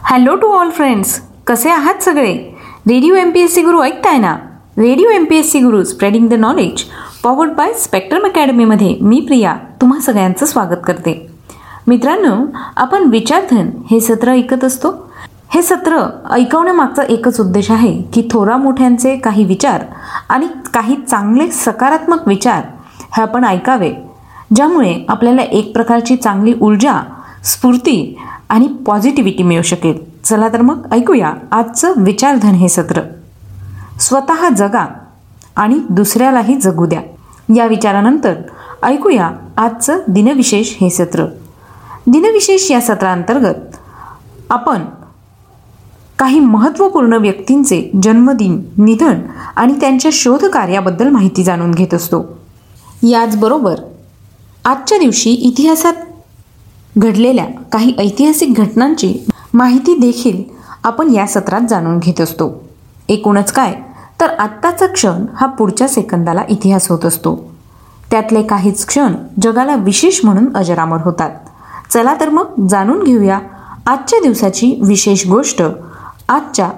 Hello to all friends कसे आहात सगळे? Radio M P S C guru ऐकताय ना? Radio M P S C guru spreading the knowledge powered by Spectrum अकॅडमीमध्ये मी प्रिया तुम्हा सगळ्यांचं स्वागत करते. मित्रांनो आपण विचारधन हे सत्र ऐकत असतो. हे सत्र ऐकवण्यामागचा एकच उद्देश आहे की थोरा मोठ्यांचे काही विचार आणि काही चांगले सकारात्मक विचार हे आपण ऐकावे ज्यामुळे आपल्याला एक प्रकारची चांगली ऊर्जा स्फूर्ती आणि पॉझिटिव्हिटी मिळू शकेल. चला तर मग ऐकूया आजचं विचारधन हे सत्र. स्वतः जगा आणि दुसऱ्यालाही जगू द्या. या विचारानंतर ऐकूया आजचं दिनविशेष हे सत्र. दिनविशेष या सत्रांतर्गत आपण काही महत्त्वपूर्ण व्यक्तींचे जन्मदिन निधन आणि त्यांच्या शोधकार्याबद्दल माहिती जाणून घेत असतो. याचबरोबर आजच्या दिवशी इतिहासात घडलेल्या काही ऐतिहासिक घटनांची माहिती देखील आपण या सत्रात जाणून घेत असतो. एकूणच काय? तर आत्ताचा क्षण हा पुढच्या सेकंदाला इतिहास होत असतो. त्यातले काहीच क्षण जगाला विशेष म्हणून अजरामर होतात. चला तर मग जाणून घेऊया आजच्या दिवसाची विशेष गोष्ट आजच्या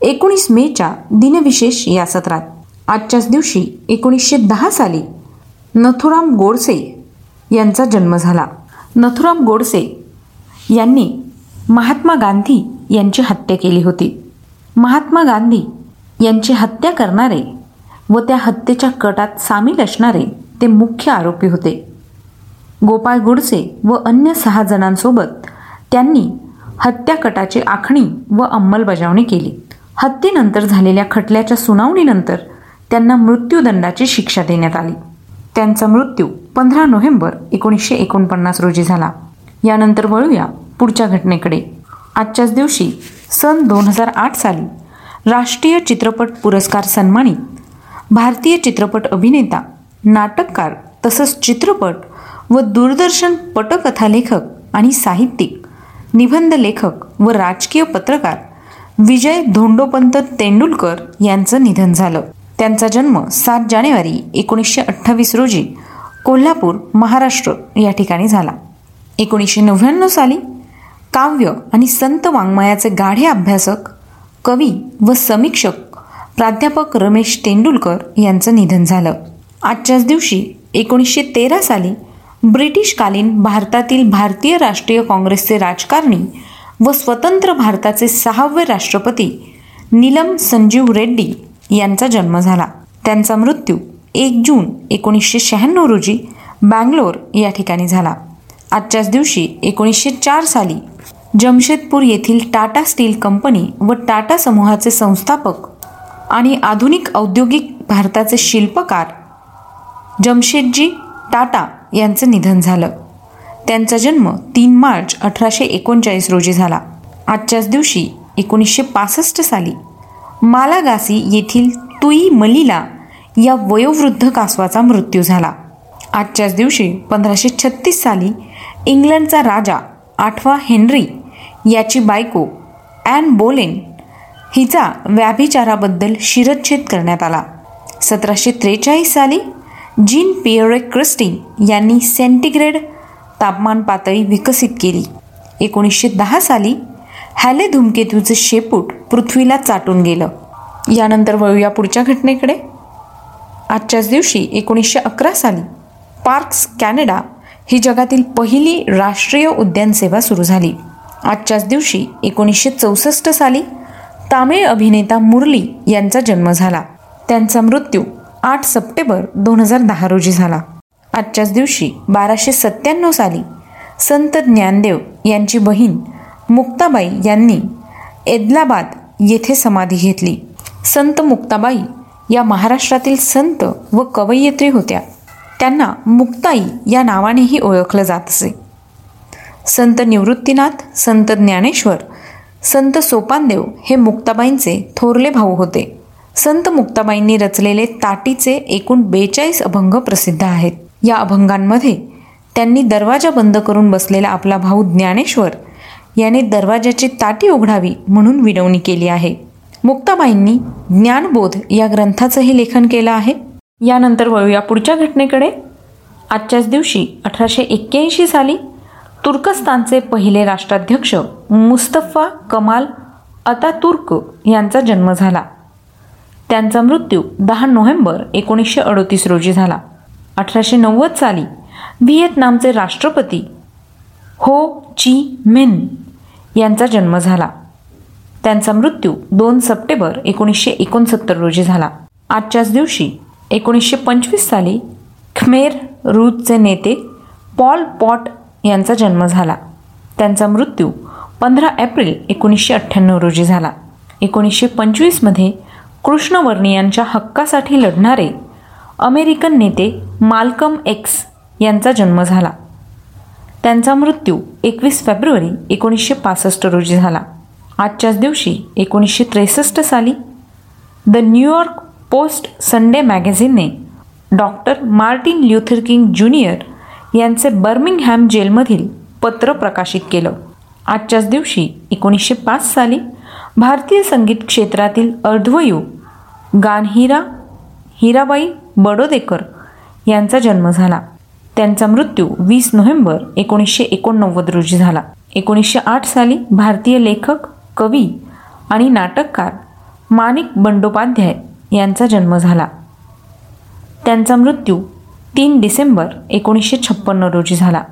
एकोणीस मेच्या दिनविशेष या सत्रात. आजच्याच दिवशी एकोणीसशे दहा साली नथुराम गोडसे यांचा जन्म झाला. नथुराम गोडसे यांनी महात्मा गांधी यांची हत्या केली होती. महात्मा गांधी यांची हत्या करणारे व त्या हत्येच्या कटात सामील असणारे ते मुख्य आरोपी होते. गोपाळ गुडसे व अन्य सहा जणांसोबत त्यांनी हत्याकटाची आखणी व अंमलबजावणी केली. हत्येनंतर झालेल्या खटल्याच्या सुनावणीनंतर त्यांना मृत्यूदंडाची शिक्षा देण्यात आली. त्यांचा मृत्यू पंधरा नोव्हेंबर एकोणीसशे एकोणपन्नास रोजी झाला. यानंतर वळूया पुढच्या घटनेकडे. आजच्याच दिवशी सन दोन हजार आठ साली राष्ट्रीय चित्रपट पुरस्कार सन्मानित भारतीय चित्रपट अभिनेता नाटककार तसंच चित्रपट व दूरदर्शन पटकथा लेखक आणि साहित्यिक निबंध लेखक व राजकीय पत्रकार विजय धोंडोपंत तेंडुलकर यांचं निधन झालं. त्यांचा जन्म सात जानेवारी एकोणीसशे अठ्ठावीस रोजी कोल्हापूर महाराष्ट्र या ठिकाणी झाला. एकोणीसशे नव्याण्णव साली काव्य आणि संत वाङ्मयाचे गाढे अभ्यासक कवी व समीक्षक प्राध्यापक रमेश तेंडुलकर यांचं निधन झालं. आजच्याच दिवशी एकोणीसशे तेरा साली ब्रिटिशकालीन भारतातील भारतीय राष्ट्रीय काँग्रेसचे राजकारणी व स्वतंत्र भारताचे सहावे राष्ट्रपती नीलम संजीव रेड्डी यांचा जन्म झाला. त्यांचा मृत्यू एक जून एकोणीसशे शहाण्णव रोजी बँगलोर या ठिकाणी झाला. आजच्याच दिवशी एकोणीसशे चार साली जमशेदपूर येथील टाटा स्टील कंपनी व टाटा समूहाचे संस्थापक आणि आधुनिक औद्योगिक भारताचे शिल्पकार जमशेदजी टाटा यांचं निधन झालं. त्यांचा जन्म तीन मार्च अठराशे एकोणचाळीस रोजी झाला. आजच्याच दिवशी एकोणीसशे पासष्ट साली मालागासी येथील तुई मलिला या वयोवृद्ध कासवाचा मृत्यू झाला. आजच्याच दिवशी पंधराशे छत्तीस साली इंग्लंडचा राजा आठवा हेनरी याची बायको ॲन बोलेन हिचा व्याभिचाराबद्दल शिरच्छेद करण्यात आला. सतराशे त्रेचाळीस साली जीन पियरे क्रिस्टी यांनी सेंटीग्रेड तापमान पातळी विकसित केली. एकोणीसशे दहा साली हॅले धूमकेतूचं शेपूट पृथ्वीला चाटून गेलं. यानंतर वळूया पुढच्या घटनेकडे. आजच्याच दिवशी एकोणीसशे अकरा साली पार्क्स कॅनडा ही जगातील पहिली राष्ट्रीय उद्यान सेवा सुरू झाली. आजच्याच दिवशी एकोणीसशे चौसष्ट साली तामिळ अभिनेता मुरली यांचा जन्म झाला. त्यांचा मृत्यू आठ सप्टेंबर दोन हजार दहा रोजी झाला. आजच्याच दिवशी बाराशे सत्त्याण्णव साली संत ज्ञानदेव यांची बहीण मुक्ताबाई यांनी एदलाबाद येथे समाधी घेतली. संत मुक्ताबाई या महाराष्ट्रातील संत व कवयित्री होत्या. त्यांना मुक्ताई या नावानेही ओळखलं जात असे. संत निवृत्तीनाथ संत ज्ञानेश्वर संत सोपानदेव हे मुक्ताबाईंचे थोरले भाऊ होते. संत मुक्ताबाईंनी रचलेले ताटीचे एकूण बेचाळीस अभंग प्रसिद्ध आहेत. या अभंगांमध्ये त्यांनी दरवाजा बंद करून बसलेला आपला भाऊ ज्ञानेश्वर याने दरवाजाची ताटी उघडावी म्हणून विनवणी केली आहे. मुक्ताबाईंनी ज्ञानबोध या ग्रंथाचंही लेखन केलं आहे. यानंतर वळूया पुढच्या घटनेकडे. आजच्याच दिवशी अठराशे एक्क्याऐंशी साली तुर्कस्तानचे पहिले राष्ट्राध्यक्ष मुस्तफा कमाल अतातुर्क यांचा जन्म झाला. त्यांचा मृत्यू दहा नोव्हेंबर एकोणीसशे अडोतीस रोजी झाला. अठराशे नव्वद साली व्हिएतनामचे राष्ट्रपती हो ची मिन यांचा जन्म झाला. त्यांचा मृत्यू दोन सप्टेंबर एकोणीसशे एकोणसत्तर रोजी झाला. आजच्याच दिवशी एकोणीसशे पंचवीस साली खमेर रूजचे नेते पॉल पॉट यांचा जन्म झाला. त्यांचा मृत्यू पंधरा एप्रिल एकोणीसशे अठ्ठ्याण्णव रोजी झाला. एकोणीसशे पंचवीसमध्ये कृष्णवर्णीयांच्या हक्कासाठी लढणारे अमेरिकन नेते माल्कम एक्स यांचा जन्म झाला. त्यांचा मृत्यू एकवीस फेब्रुवारी एकोणीसशे पासष्ट रोजी झाला. आजच्याच दिवशी एकोणीसशे त्रेसष्ट साली the New York Post Sunday मॅगझिनने doctor Martin Luther King Junior यांचे बर्मिंगहॅम जेलमधील पत्र प्रकाशित केलं. आजच्याच दिवशी एकोणीसशे पाच साली भारतीय संगीत क्षेत्रातील अर्धवयू गानहिरा हिराबाई बडोदेकर यांचा जन्म झाला. त्यांचा मृत्यू वीस नोव्हेंबर एकोणीसशे एकोणनव्वद रोजी झाला. एकोणीसशे आठ साली भारतीय लेखक कवी आणि नाटककार माणिक बंडोपाध्याय यांचा जन्म झाला. त्यांचा मृत्यू तीन डिसेंबर एकोणीसशे छप्पन्न रोजी झाला.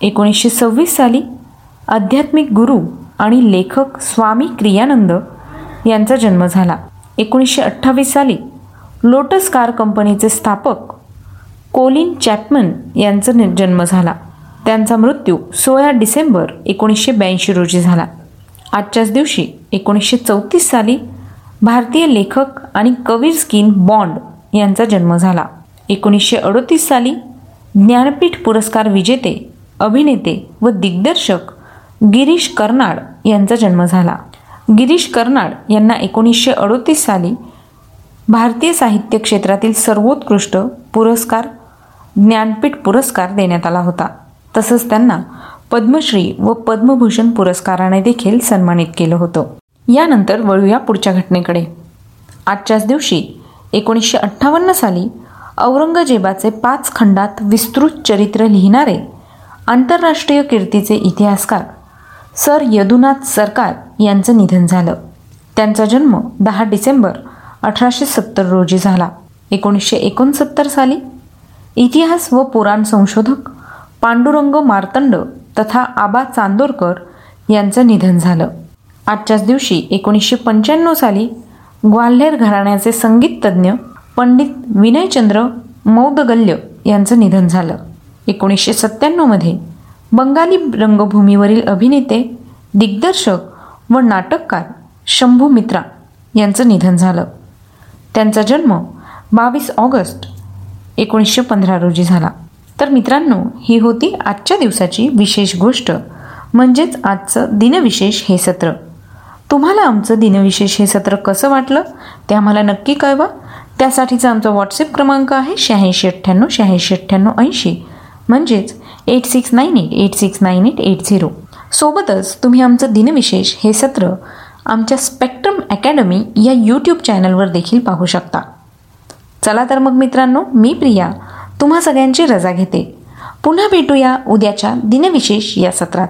एकोणीसशे सव्वीस साली आध्यात्मिक गुरु आणि लेखक स्वामी क्रियानंद यांचा जन्म झाला. एकोणीसशे अठ्ठावीस साली लोटस कार कंपनीचे स्थापक कोलिन चॅपमन यांचा जन्म झाला. त्यांचा मृत्यू सोळा डिसेंबर एकोणीसशे ब्याऐंशी रोजी झाला. आजच्याच दिवशी एकोणीसशे चौतीस साली भारतीय लेखक आणि कवी स्किन बॉन्ड यांचा जन्म झाला. एकोणीसशे अडोतीस साली ज्ञानपीठ पुरस्कार विजेते अभिनेते व दिग्दर्शक गिरीश कर्नाड यांचा जन्म झाला. गिरीश कर्नाड यांना एकोणीसशे अडोतीस साली भारतीय साहित्य क्षेत्रातील सर्वोत्कृष्ट पुरस्कार ज्ञानपीठ पुरस्कार देण्यात आला होता. तसंच त्यांना पद्मश्री व पद्मभूषण पुरस्काराने देखील सन्मानित केलं होतं. यानंतर वळूया पुढच्या घटनेकडे. आजच्याच दिवशी एकोणीसशे अठ्ठावन्न साली औरंगजेबाचे पाच खंडात विस्तृत चरित्र लिहिणारे आंतरराष्ट्रीय कीर्तीचे इतिहासकार सर यदुनाथ सरकार यांचं निधन झालं. त्यांचा जन्म दहा डिसेंबर अठराशे सत्तर रोजी झाला. एकोणीसशे एकोणसत्तर साली इतिहास व पुराण संशोधक पांडुरंग मार्तंड तथा आबा चांदोरकर यांचं निधन झालं. आजच्याच दिवशी एकोणीसशे पंच्याण्णव साली ग्वाल्हेर घराण्याचे संगीत तज्ज्ञ पंडित विनयचंद्र मौदगल्य यांचं निधन झालं. एकोणीसशे सत्त्याण्णवमध्ये बंगाली रंगभूमीवरील अभिनेते दिग्दर्शक व नाटककार शंभू मित्रा यांचं निधन झालं. त्यांचा जन्म बावीस ऑगस्ट एकोणीसशे पंधरा रोजी झाला. तर मित्रांनो ही होती आजच्या दिवसाची विशेष गोष्ट. म्हणजेच आजचं दिनविशेष हे सत्र. तुम्हाला आमचं दिनविशेष हे सत्र कसं वाटलं ते आम्हाला नक्की कळवा. त्यासाठीचा आमचा व्हॉट्सअप क्रमांक आहे शहाऐंशी अठ्ठ्याण्णव शहाऐंशी अठ्ठ्याण्णव ऐंशी. म्हणजेच eight six nine eight eight six nine eight eight zero. सोबतच तुम्ही आमचं दिनविशेष हे सत्र आमच्या स्पेक्ट्रम अकॅडमी या यूट्यूब चॅनलवर देखील पाहू शकता. चला तर मग मित्रांनो मी प्रिया तुम्हा सगळ्यांची रजा घेते. पुन्हा भेटूया उद्याच्या दिनविशेष या सत्रात.